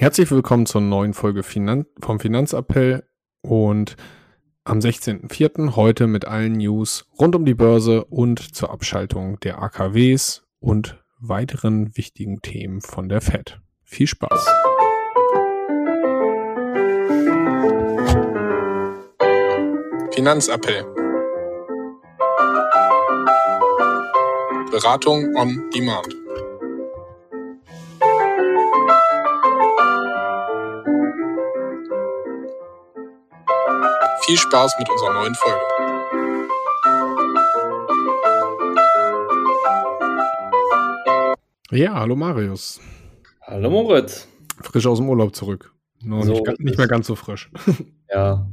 Herzlich willkommen zur neuen Folge Finan vom Finanzappell und am 16.04. heute mit allen News rund um die Börse und zur Abschaltung der AKWs und weiteren wichtigen Themen von der Fed. Viel Spaß! Finanzappell. Beratung on Demand. Viel Spaß mit unserer neuen Folge. Ja, hallo Marius. Hallo Moritz. Frisch aus dem Urlaub zurück. Nur So nicht, nicht mehr ganz so frisch. Ja,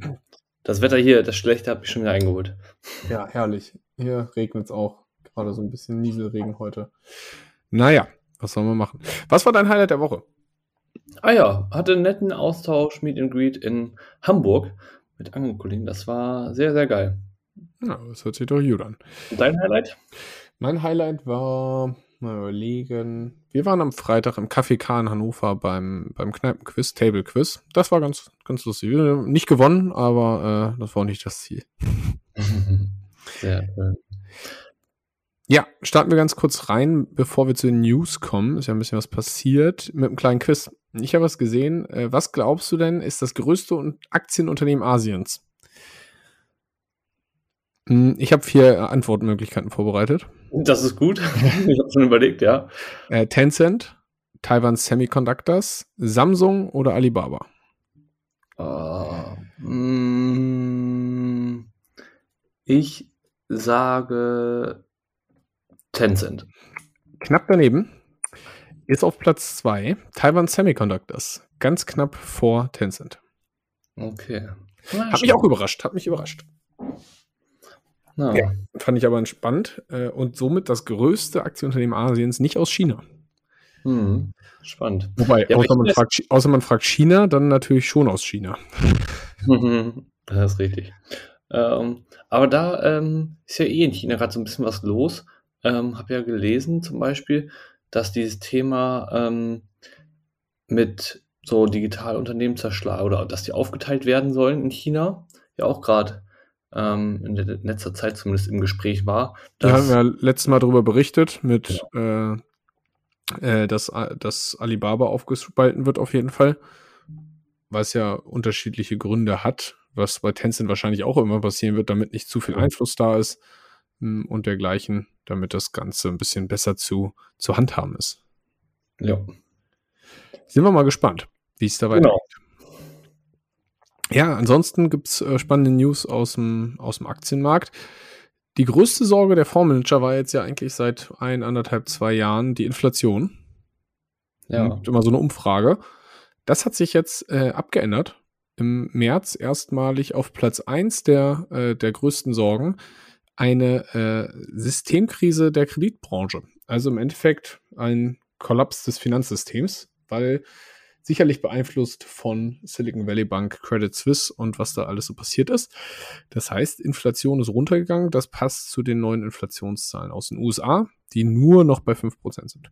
das Wetter hier, das Schlechte hat mich schon wieder eingeholt. Ja, herrlich. Hier regnet es auch. Gerade so ein bisschen Nieselregen heute. Naja, was sollen wir machen? Was war dein Highlight der Woche? Ah ja, hatte einen netten Austausch, Meet and Greet in Hamburg mit anderen Kollegen. Das war sehr, sehr geil. Ja, das hört sich doch gut an. Und dein Highlight? Mein Highlight war, mal überlegen, wir waren am Freitag im Café K in Hannover beim, beim Kneipenquiz, Table Quiz. Das war ganz, ganz lustig. Nicht gewonnen, aber äh, das war auch nicht das Ziel. Sehr schön. Ja, starten wir ganz kurz rein, bevor wir zu den News kommen. Ist ja ein bisschen was passiert mit einem kleinen Quiz. Ich habe was gesehen. Äh, Was glaubst du denn, ist das größte Un- Aktienunternehmen Asiens? Hm, Ich habe vier äh, Antwortmöglichkeiten vorbereitet. Das ist gut. Ich habe schon überlegt, ja. Äh, Tencent, Taiwan Semiconductors, Samsung oder Alibaba? Ah, mm, ich sage Tencent. Knapp daneben ist auf Platz zwei Taiwan Semiconductors. Ganz knapp vor Tencent. Okay. Na, Hat mich auch überrascht, hat mich überrascht. Na, Ja. Fand ich aber entspannt äh, und somit das größte Aktienunternehmen Asiens nicht aus China. hm, spannend. Wobei, Ja, außer, man fragt, außer man fragt China, dann natürlich schon aus China. Das ist richtig. Ähm, aber da ähm, ist ja eh in China gerade so ein bisschen was los. Ähm, habe ja gelesen zum Beispiel, dass dieses Thema ähm, mit so Digitalunternehmen zerschlagen oder dass die aufgeteilt werden sollen in China ja auch gerade ähm, in letzter Zeit zumindest im Gespräch war. Da haben wir letztes Mal darüber berichtet, mit, äh, äh, dass, A- dass Alibaba aufgespalten wird auf jeden Fall, was ja unterschiedliche Gründe hat, was bei Tencent wahrscheinlich auch immer passieren wird, damit nicht zu viel Ja. Einfluss da ist und dergleichen, damit das Ganze ein bisschen besser zu, zu handhaben ist. ja, Sind wir mal gespannt, wie es da weitergeht. genau. Ja, ansonsten gibt's äh, spannende News aus dem, aus dem Aktienmarkt. Die größte Sorge der Fondsmanager war jetzt ja eigentlich seit ein, anderthalb, zwei Jahren die Inflation. Ja. Gibt immer so eine Umfrage. Das hat sich jetzt äh, abgeändert. Im März erstmalig auf Platz eins der, äh, der größten Sorgen eine äh, Systemkrise der Kreditbranche. Also im Endeffekt ein Kollaps des Finanzsystems, weil sicherlich beeinflusst von Silicon Valley Bank, Credit Suisse und was da alles so passiert ist. Das heißt, Inflation ist runtergegangen. Das passt zu den neuen Inflationszahlen aus den USA, die nur noch bei 5% sind.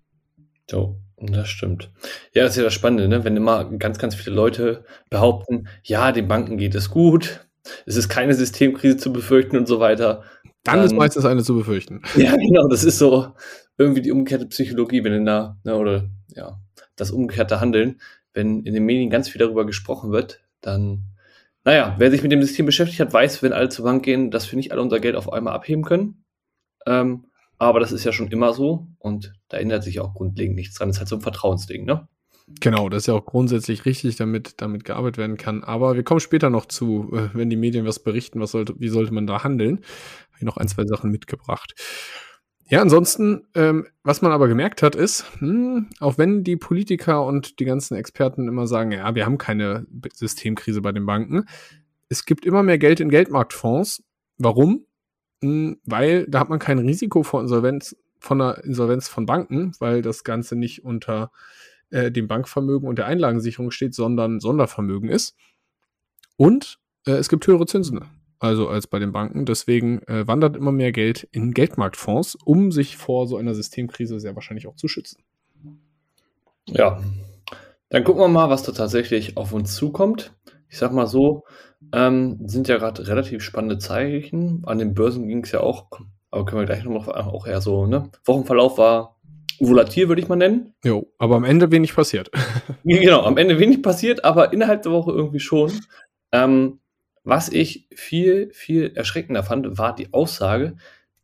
So, das stimmt. Ja, das ist ja das Spannende, ne? wenn immer ganz, ganz viele Leute behaupten, ja, den Banken geht es gut, es ist keine Systemkrise zu befürchten und so weiter. Dann ist Dann- meistens eine zu befürchten. Ja, genau, das ist so irgendwie die umgekehrte Psychologie, wenn in der, ne, oder ja, das umgekehrte Handeln, wenn in den Medien ganz viel darüber gesprochen wird, dann, naja, wer sich mit dem System beschäftigt hat, weiß, wenn alle zur Bank gehen, dass wir nicht alle unser Geld auf einmal abheben können. Ähm, aber das ist ja schon immer so und da ändert sich auch grundlegend nichts dran. Das ist halt so ein Vertrauensding, ne? Genau, das ist ja auch grundsätzlich richtig, damit, damit gearbeitet werden kann. Aber wir kommen später noch zu, äh, wenn die Medien was berichten, was sollte, wie sollte man da handeln. Ich noch ein, zwei Sachen mitgebracht. Ja, ansonsten, ähm, was man aber gemerkt hat, ist, hm, auch wenn die Politiker und die ganzen Experten immer sagen, ja, wir haben keine Systemkrise bei den Banken, es gibt immer mehr Geld in Geldmarktfonds. Warum? Hm, weil da hat man kein Risiko vor Insolvenz, von einer Insolvenz von Banken, weil das Ganze nicht unter äh, dem Bankvermögen und der Einlagensicherung steht, sondern Sondervermögen ist. Und äh, es gibt höhere Zinsen, also als bei den Banken. Deswegen äh, wandert immer mehr Geld in Geldmarktfonds, um sich vor so einer Systemkrise sehr wahrscheinlich auch zu schützen. Ja, Dann gucken wir mal, was da tatsächlich auf uns zukommt. Ich sag mal so, ähm, sind ja gerade relativ spannende Zeichen. An den Börsen ging es ja auch, aber können wir gleich noch auch eher so, ne? Wochenverlauf war volatil, würde ich mal nennen. Jo, aber am Ende wenig passiert. genau, am Ende wenig passiert, aber innerhalb der Woche irgendwie schon. Ähm, was ich viel, viel erschreckender fand, war die Aussage,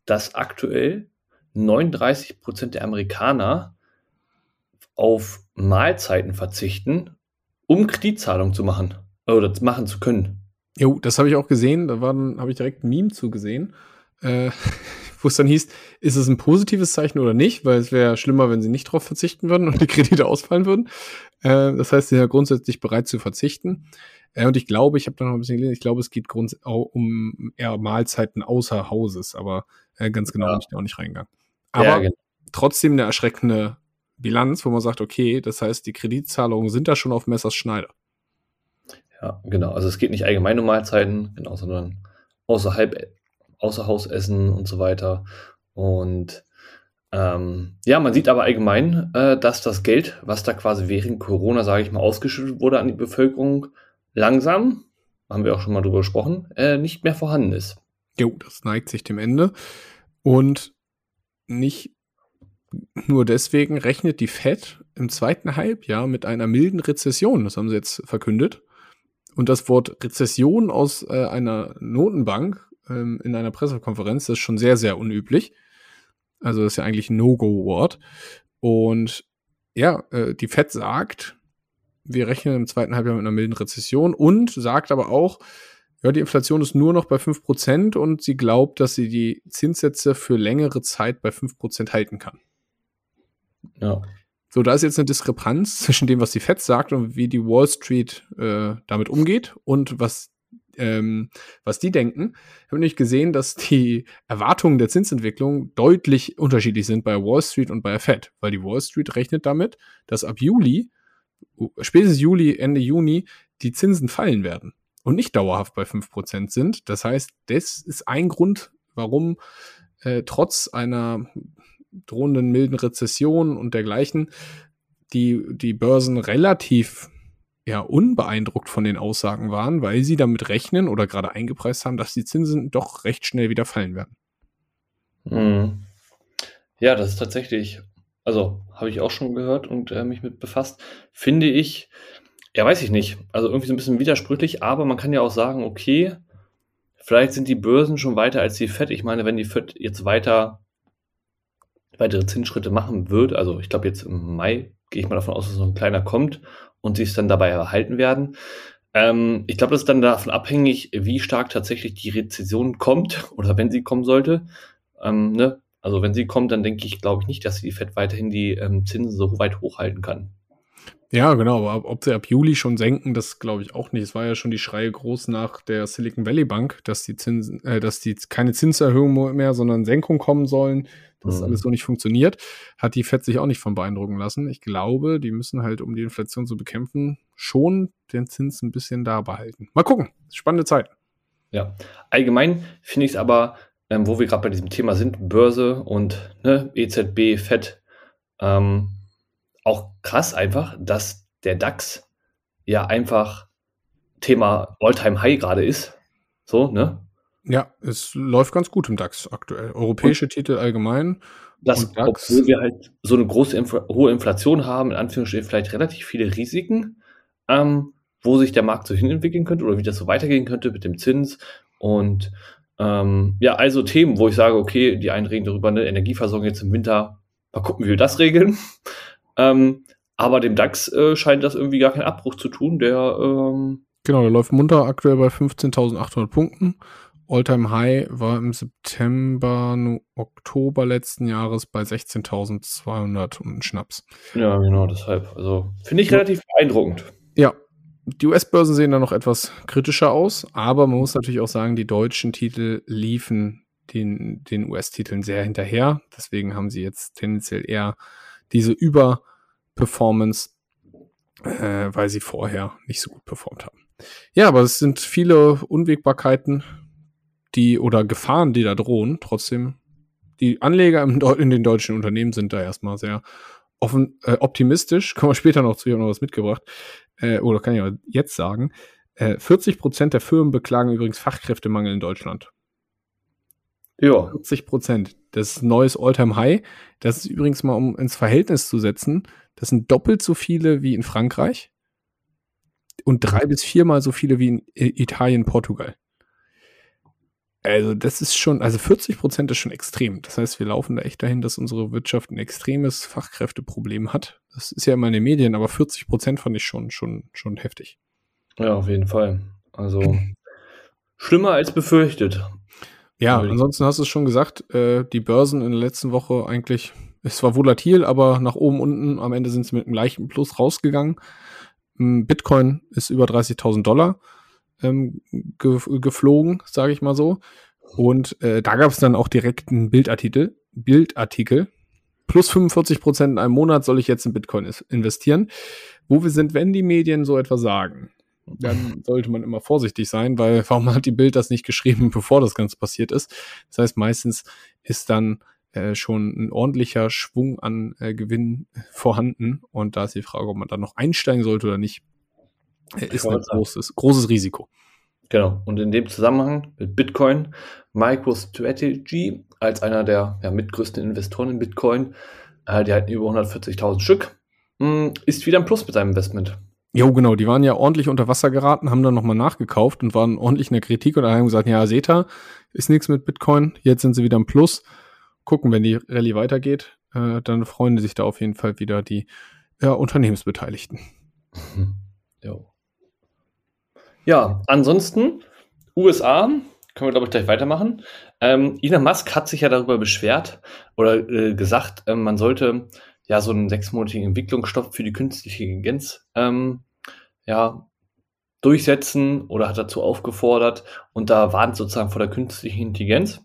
dass aktuell 39 Prozent der Amerikaner auf Mahlzeiten verzichten, um Kreditzahlungen zu machen oder machen zu können. Jo, das habe ich auch gesehen. Da habe ich direkt ein Meme zugesehen, äh, wo es dann hieß, ist es ein positives Zeichen oder nicht? Weil es wäre schlimmer, wenn sie nicht darauf verzichten würden und die Kredite ausfallen würden. Äh, das heißt, sie sind ja grundsätzlich bereit zu verzichten. Äh, und ich glaube, ich habe da noch ein bisschen gelesen, ich glaube, es geht um eher Mahlzeiten außer Hauses, aber äh, ganz genau ja. bin ich da auch nicht reingegangen. Aber ja, genau. trotzdem eine erschreckende Bilanz, wo man sagt, okay, das heißt, die Kreditzahlungen sind da schon auf Messers Schneider. Ja, genau. Also es geht nicht allgemein um Mahlzeiten, genau, sondern außerhalb, außer Hausessen und so weiter. Und ähm, ja, man sieht aber allgemein, äh, dass das Geld, was da quasi während Corona, sage ich mal, ausgeschüttet wurde an die Bevölkerung, langsam, haben wir auch schon mal drüber gesprochen, äh, nicht mehr vorhanden ist. Jo, das neigt sich dem Ende. Und nicht nur deswegen rechnet die Fed im zweiten Halbjahr mit einer milden Rezession. Das haben sie jetzt verkündet. Und das Wort Rezession aus äh, einer Notenbank ähm, in einer Pressekonferenz, das ist schon sehr, sehr unüblich. Also das ist ja eigentlich ein No-Go-Wort. Und ja, äh, die Fed sagt, wir rechnen im zweiten Halbjahr mit einer milden Rezession und sagt aber auch, ja, die Inflation ist nur noch bei 5% und sie glaubt, dass sie die Zinssätze für längere Zeit bei 5% halten kann. Ja. So, da ist jetzt eine Diskrepanz zwischen dem, was die Fed sagt und wie die Wall Street äh, damit umgeht und was, ähm, was die denken. Ich habe nämlich gesehen, dass die Erwartungen der Zinsentwicklung deutlich unterschiedlich sind bei Wall Street und bei Fed, weil die Wall Street rechnet damit, dass ab Juli spätestens Juli, Ende Juni die Zinsen fallen werden und nicht dauerhaft bei 5% sind. Das heißt, das ist ein Grund, warum äh, trotz einer drohenden milden Rezession und dergleichen die, die Börsen relativ ja, unbeeindruckt von den Aussagen waren, weil sie damit rechnen oder gerade eingepreist haben, dass die Zinsen doch recht schnell wieder fallen werden. Mhm. Ja, das ist tatsächlich also habe ich auch schon gehört und äh, mich mit befasst. Finde ich, ja, weiß ich nicht. Also irgendwie so ein bisschen widersprüchlich, aber man kann ja auch sagen, okay, vielleicht sind die Börsen schon weiter als die FED. Ich meine, wenn die FED jetzt weiter weitere Zinsschritte machen wird, also ich glaube jetzt im Mai gehe ich mal davon aus, dass noch ein kleiner kommt und sie es dann dabei erhalten werden. Ähm, ich glaube, das ist dann davon abhängig, wie stark tatsächlich die Rezession kommt oder wenn sie kommen sollte. Ähm, ne? Also wenn sie kommt, dann denke ich, glaube ich nicht, dass die Fed weiterhin die ähm, Zinsen so weit hochhalten kann. Ja, genau, aber ob sie ab Juli schon senken, das glaube ich auch nicht. Es war ja schon die Schreie groß nach der Silicon Valley Bank, dass die Zinsen, äh, dass die keine Zinserhöhung mehr, sondern Senkung kommen sollen. Das mhm. alles so nicht funktioniert. Hat die Fed sich auch nicht von beeindrucken lassen. Ich glaube, die müssen halt, um die Inflation zu bekämpfen, schon den Zins ein bisschen da behalten. Mal gucken. Spannende Zeit. Ja, allgemein finde ich es aber ähm, wo wir gerade bei diesem Thema sind, Börse und ne, EZB, FED, ähm, auch krass einfach, dass der DAX ja einfach Thema Alltime high gerade ist. So, ne? Ja, es läuft ganz gut im DAX aktuell. Europäische und Titel allgemein. Das, obwohl wir halt so eine große Infl hohe Inflation haben, in Anführungsstrichen vielleicht relativ viele Risiken, ähm, wo sich der Markt so hinentwickeln könnte oder wie das so weitergehen könnte mit dem Zins und ähm, ja, also Themen, wo ich sage, okay, die einen reden darüber, eine Energieversorgung jetzt im Winter, mal gucken, wie wir das regeln. Ähm, aber dem DAX äh, scheint das irgendwie gar keinen Abbruch zu tun. Der ähm genau, der läuft munter aktuell bei 15.800 Punkten. Alltime High war im September, Oktober letzten Jahres bei 16.200 und Schnaps. Ja, genau, deshalb. Also finde ich relativ beeindruckend. Ja, die US-Börsen sehen da noch etwas kritischer aus, aber man muss natürlich auch sagen, die deutschen Titel liefen den, den US-Titeln sehr hinterher. Deswegen haben sie jetzt tendenziell eher diese Überperformance, äh, weil sie vorher nicht so gut performt haben. Ja, aber es sind viele Unwägbarkeiten, die oder Gefahren, die da drohen. Trotzdem, die Anleger in den deutschen Unternehmen sind da erstmal sehr offen, äh, optimistisch, kommen wir später noch zu, ich habe noch was mitgebracht, äh, oder kann ich auch jetzt sagen, äh, 40 Prozent der Firmen beklagen übrigens Fachkräftemangel in Deutschland. Ja. 40 Prozent. Das ist ein neues Alltime High. Das ist übrigens mal, um ins Verhältnis zu setzen, das sind doppelt so viele wie in Frankreich und drei bis viermal so viele wie in Italien, Portugal. Also das ist schon, also 40 Prozent ist schon extrem. Das heißt, wir laufen da echt dahin, dass unsere Wirtschaft ein extremes Fachkräfteproblem hat. Das ist ja immer in den Medien, aber 40 Prozent fand ich schon, schon, schon heftig. Ja, auf jeden Fall. Also schlimmer als befürchtet. Ja, ansonsten hast du es schon gesagt, äh, die Börsen in der letzten Woche eigentlich, es war volatil, aber nach oben, unten, am Ende sind sie mit einem leichten Plus rausgegangen. Bitcoin ist über 30.000 Dollar ähm, ge geflogen, sage ich mal so. Und äh, da gab es dann auch direkt einen Bildartikel, Bildartikel. Plus 45 Prozent in einem Monat soll ich jetzt in Bitcoin investieren. Wo wir sind, wenn die Medien so etwas sagen, dann sollte man immer vorsichtig sein, weil warum hat die Bild das nicht geschrieben, bevor das Ganze passiert ist? Das heißt, meistens ist dann äh, schon ein ordentlicher Schwung an äh, Gewinn vorhanden und da ist die Frage, ob man da noch einsteigen sollte oder nicht ist ein großes, großes Risiko. Genau. Und in dem Zusammenhang mit Bitcoin, MicroStrategy als einer der ja, mitgrößten Investoren in Bitcoin, äh, die halten über 140.000 Stück, mh, hm, ist wieder ein Plus mit seinem Investment. Jo, genau, die waren ja ordentlich unter Wasser geraten, haben dann nochmal nachgekauft und waren ordentlich in der Kritik und haben gesagt, ja, ihr, ist nichts mit Bitcoin, jetzt sind sie wieder im Plus. Gucken, wenn die Rallye weitergeht, äh, dann freuen sich da auf jeden Fall wieder die ja, Unternehmensbeteiligten. Jo. Ja, ansonsten, USA, können wir, glaube ich, gleich weitermachen. Ähm, Elon Musk hat sich ja darüber beschwert oder äh, gesagt, äh, man sollte ja so einen sechsmonatigen Entwicklungsstopp für die künstliche Intelligenz ähm, ja, durchsetzen oder hat dazu aufgefordert und da warnt sozusagen vor der künstlichen Intelligenz.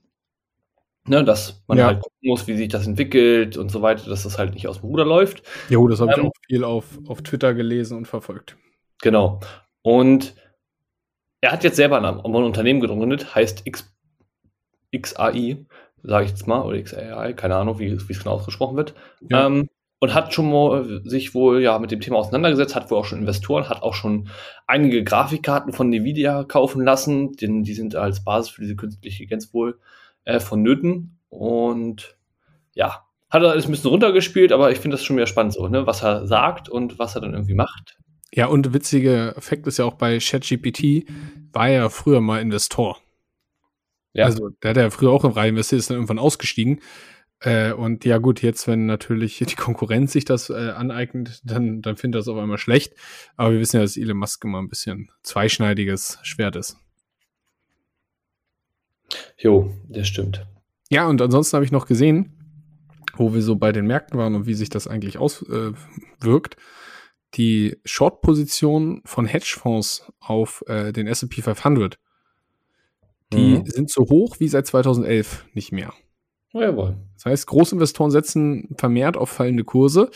Ne, dass man ja. halt gucken muss, wie sich das entwickelt und so weiter, dass das halt nicht aus dem Ruder läuft. Jo, das habe ähm, ich auch viel auf, auf Twitter gelesen und verfolgt. Genau. Und er hat jetzt selber ein, ein Unternehmen gegründet, heißt X, XAI, sage ich jetzt mal, oder XAI, keine Ahnung, wie es genau ausgesprochen wird. Ja. Ähm, und hat schon mal sich wohl ja mit dem Thema auseinandergesetzt, hat wohl auch schon Investoren, hat auch schon einige Grafikkarten von Nvidia kaufen lassen, denn die sind als Basis für diese künstliche Intelligenz wohl äh, vonnöten. Und ja, hat er alles ein bisschen runtergespielt, aber ich finde das schon wieder spannend so, ne? was er sagt und was er dann irgendwie macht. Ja, und witziger Effekt ist ja auch bei ChatGPT, war er ja früher mal Investor. Ja. Also, der hat ja früher auch im Reihe investiert, ist dann irgendwann ausgestiegen. Äh, und ja, gut, jetzt, wenn natürlich die Konkurrenz sich das äh, aneignet, dann, dann findet das auf einmal schlecht. Aber wir wissen ja, dass Elon Musk immer ein bisschen zweischneidiges Schwert ist. Jo, das stimmt. Ja, und ansonsten habe ich noch gesehen, wo wir so bei den Märkten waren und wie sich das eigentlich auswirkt. Äh, die Short-Position von Hedgefonds auf äh, den S&P 500, die mhm. sind so hoch wie seit 2011 nicht mehr. Oh, jawohl. Das heißt, Großinvestoren setzen vermehrt auf fallende Kurse.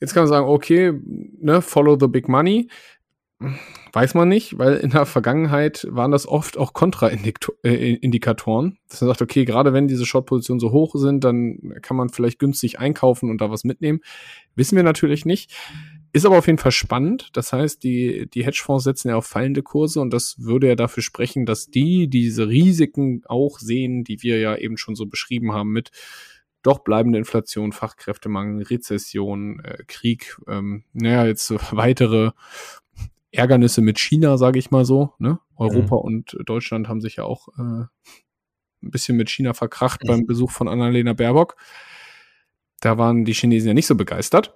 Jetzt kann man sagen, okay, ne, follow the big money. Weiß man nicht, weil in der Vergangenheit waren das oft auch Kontraindikatoren. Äh, dass man sagt, okay, gerade wenn diese Short-Positionen so hoch sind, dann kann man vielleicht günstig einkaufen und da was mitnehmen. Wissen wir natürlich nicht. Ist aber auf jeden Fall spannend. Das heißt, die, die Hedgefonds setzen ja auf fallende Kurse und das würde ja dafür sprechen, dass die diese Risiken auch sehen, die wir ja eben schon so beschrieben haben mit doch bleibende Inflation, Fachkräftemangel, Rezession, äh, Krieg, ähm, naja, jetzt weitere Ärgernisse mit China, sage ich mal so. Ne? Europa mhm. und Deutschland haben sich ja auch äh, ein bisschen mit China verkracht mhm. beim Besuch von Annalena Baerbock. Da waren die Chinesen ja nicht so begeistert.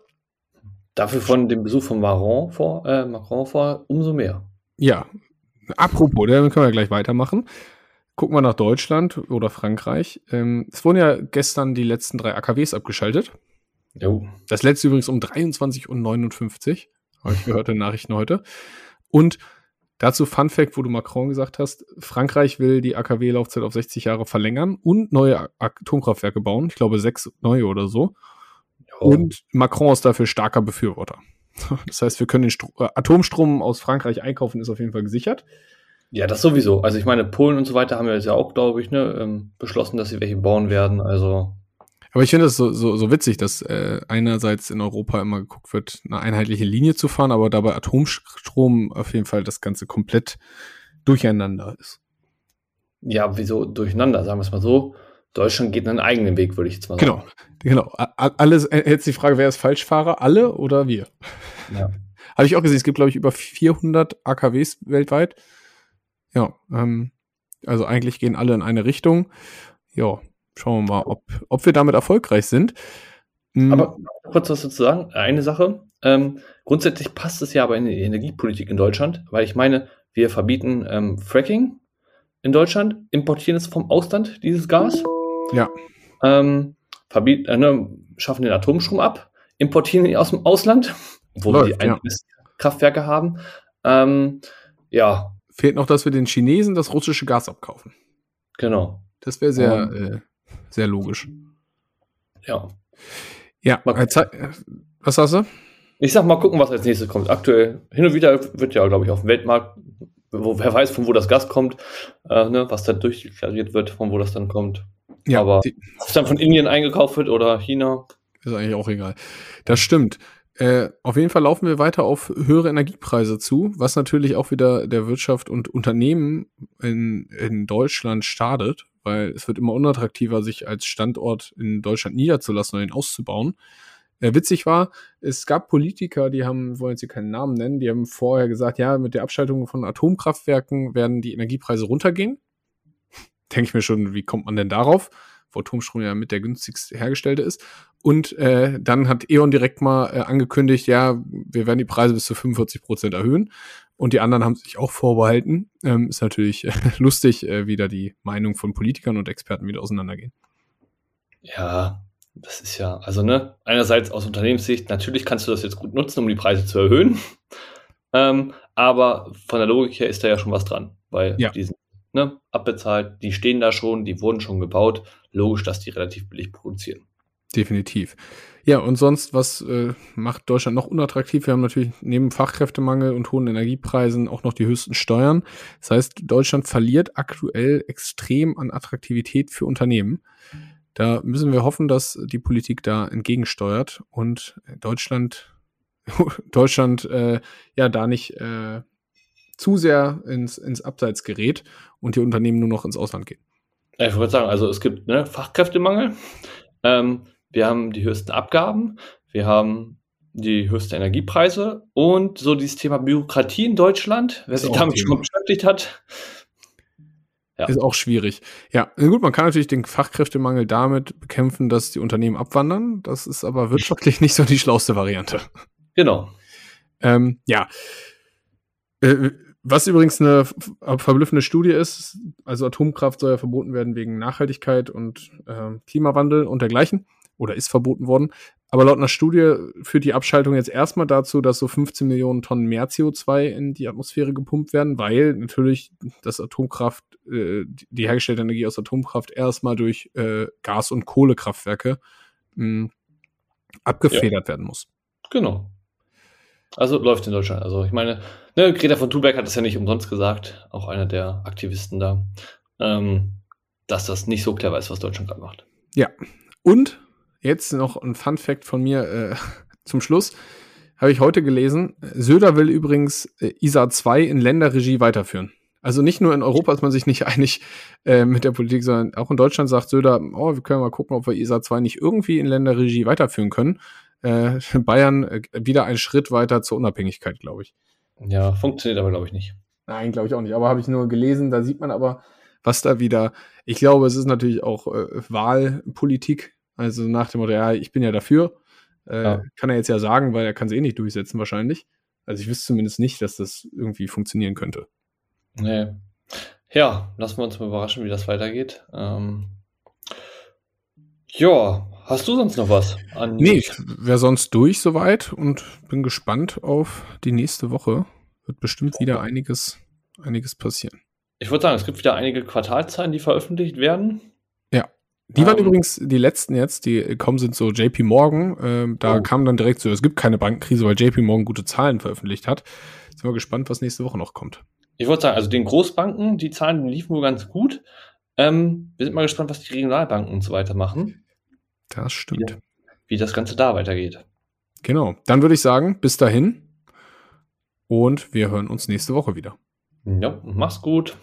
Dafür von dem Besuch von Macron vor, äh, Macron vor umso mehr. Ja, apropos, dann können wir gleich weitermachen. Gucken wir nach Deutschland oder Frankreich. Ähm, es wurden ja gestern die letzten drei AKWs abgeschaltet. Jo. Das letzte übrigens um 23.59 Uhr. Habe ich gehört in Nachrichten heute. Und dazu Fun Fact, wo du Macron gesagt hast, Frankreich will die AKW-Laufzeit auf 60 Jahre verlängern und neue Atomkraftwerke bauen. Ich glaube sechs neue oder so. Und Macron ist dafür starker Befürworter. Das heißt, wir können den Stro äh, Atomstrom aus Frankreich einkaufen, ist auf jeden Fall gesichert. Ja, das sowieso. Also ich meine, Polen und so weiter haben wir jetzt ja auch, glaube ich, ne, ähm, beschlossen, dass sie welche bauen werden. Also Aber ich finde es so, so, so witzig, dass äh, einerseits in Europa immer geguckt wird, eine einheitliche Linie zu fahren, aber dabei Atomstrom auf jeden Fall das Ganze komplett durcheinander ist. Ja, wieso durcheinander? Sagen wir es mal so. Deutschland geht einen eigenen Weg, würde ich jetzt mal sagen. Genau, genau. Alles, äh, jetzt die Frage, wer ist Falschfahrer? Alle oder wir? Ja. Habe ich auch gesehen, es gibt, glaube ich, über 400 AKWs weltweit. Ja, ähm, also eigentlich gehen alle in eine Richtung. Ja, schauen wir mal, ob, ob wir damit erfolgreich sind. Mhm. Aber kurz was dazu sagen. Eine Sache. Ähm, grundsätzlich passt es ja aber in die Energiepolitik in Deutschland, weil ich meine, wir verbieten ähm, Fracking in Deutschland, importieren es vom Ausland, dieses Gas. Ja. Ähm, verbieten, äh, ne, schaffen den Atomstrom ab, importieren ihn aus dem Ausland, wo Läuft, wir die ja. Kraftwerke haben. Ähm, ja. Fehlt noch, dass wir den Chinesen das russische Gas abkaufen. Genau. Das wäre sehr, um, äh, sehr logisch. Ja. Ja, äh, was hast du? Ich sag mal gucken, was als nächstes kommt. Aktuell, hin und wieder wird ja, glaube ich, auf dem Weltmarkt, wo, wer weiß, von wo das Gas kommt, äh, ne, was da durchdeklariert wird, von wo das dann kommt. Ja, Aber ob es dann von Indien eingekauft wird oder China. Ist eigentlich auch egal. Das stimmt. Äh, auf jeden Fall laufen wir weiter auf höhere Energiepreise zu, was natürlich auch wieder der Wirtschaft und Unternehmen in, in Deutschland schadet, weil es wird immer unattraktiver, sich als Standort in Deutschland niederzulassen oder ihn auszubauen. Äh, witzig war, es gab Politiker, die haben, wollen jetzt hier keinen Namen nennen, die haben vorher gesagt, ja, mit der Abschaltung von Atomkraftwerken werden die Energiepreise runtergehen. Denke ich mir schon, wie kommt man denn darauf? wo Atomstrom ja mit der günstigste hergestellte ist. Und äh, dann hat E.ON direkt mal äh, angekündigt, ja, wir werden die Preise bis zu 45 Prozent erhöhen. Und die anderen haben sich auch vorbehalten. Ähm, ist natürlich äh, lustig, äh, wie da die Meinung von Politikern und Experten wieder auseinandergehen. Ja, das ist ja, also ne, einerseits aus Unternehmenssicht, natürlich kannst du das jetzt gut nutzen, um die Preise zu erhöhen. Ähm, aber von der Logik her ist da ja schon was dran, weil ja. die sind ne, abbezahlt, die stehen da schon, die wurden schon gebaut. Logisch, dass die relativ billig produzieren. Definitiv. Ja, und sonst, was äh, macht Deutschland noch unattraktiv? Wir haben natürlich neben Fachkräftemangel und hohen Energiepreisen auch noch die höchsten Steuern. Das heißt, Deutschland verliert aktuell extrem an Attraktivität für Unternehmen. Da müssen wir hoffen, dass die Politik da entgegensteuert und Deutschland, Deutschland äh, ja da nicht äh, zu sehr ins, ins Abseits gerät und die Unternehmen nur noch ins Ausland gehen. Ich würde sagen, also es gibt ne, Fachkräftemangel. Ähm, wir haben die höchsten Abgaben, wir haben die höchsten Energiepreise und so dieses Thema Bürokratie in Deutschland, wer sich damit schon beschäftigt hat. Ja. Ist auch schwierig. Ja, gut, man kann natürlich den Fachkräftemangel damit bekämpfen, dass die Unternehmen abwandern. Das ist aber wirtschaftlich nicht so die schlauste Variante. Genau. Ähm, ja. Äh, was übrigens eine verblüffende Studie ist, also Atomkraft soll ja verboten werden wegen Nachhaltigkeit und äh, Klimawandel und dergleichen oder ist verboten worden. Aber laut einer Studie führt die Abschaltung jetzt erstmal dazu, dass so 15 Millionen Tonnen mehr CO2 in die Atmosphäre gepumpt werden, weil natürlich das Atomkraft, äh, die hergestellte Energie aus Atomkraft erstmal durch äh, Gas- und Kohlekraftwerke mh, abgefedert ja. werden muss. Genau. Also läuft in Deutschland. Also ich meine, ne, Greta von Thunberg hat das ja nicht umsonst gesagt, auch einer der Aktivisten da, ähm, dass das nicht so clever ist, was Deutschland gerade macht. Ja. Und jetzt noch ein Fun Fact von mir äh, zum Schluss. Habe ich heute gelesen. Söder will übrigens äh, ISA 2 in Länderregie weiterführen. Also nicht nur in Europa ist man sich nicht einig äh, mit der Politik, sondern auch in Deutschland sagt Söder, oh, wir können mal gucken, ob wir ISA 2 nicht irgendwie in Länderregie weiterführen können äh, Bayern äh, wieder einen Schritt weiter zur Unabhängigkeit, glaube ich. Ja, funktioniert aber, glaube ich, nicht. Nein, glaube ich auch nicht. Aber habe ich nur gelesen, da sieht man aber, was da wieder. Ich glaube, es ist natürlich auch äh, Wahlpolitik. Also nach dem Motto, ja, ich bin ja dafür. Äh, ja. Kann er jetzt ja sagen, weil er kann es eh nicht durchsetzen wahrscheinlich. Also ich wüsste zumindest nicht, dass das irgendwie funktionieren könnte. Nee. Ja, lassen wir uns mal überraschen, wie das weitergeht. Ähm, ja, Hast du sonst noch was? An nee, ich wäre sonst durch soweit und bin gespannt auf die nächste Woche. Wird bestimmt wieder einiges, einiges passieren. Ich würde sagen, es gibt wieder einige Quartalzahlen, die veröffentlicht werden. Ja. Die waren ähm. übrigens die letzten jetzt, die kommen sind so JP Morgan. Ähm, da oh. kam dann direkt so, es gibt keine Bankenkrise, weil JP Morgan gute Zahlen veröffentlicht hat. Sind wir gespannt, was nächste Woche noch kommt. Ich würde sagen, also den Großbanken, die Zahlen liefen wohl ganz gut. Ähm, wir sind mal gespannt, was die Regionalbanken und so weiter machen. Das stimmt. Wie, wie das Ganze da weitergeht. Genau. Dann würde ich sagen, bis dahin. Und wir hören uns nächste Woche wieder. Ja, mach's gut.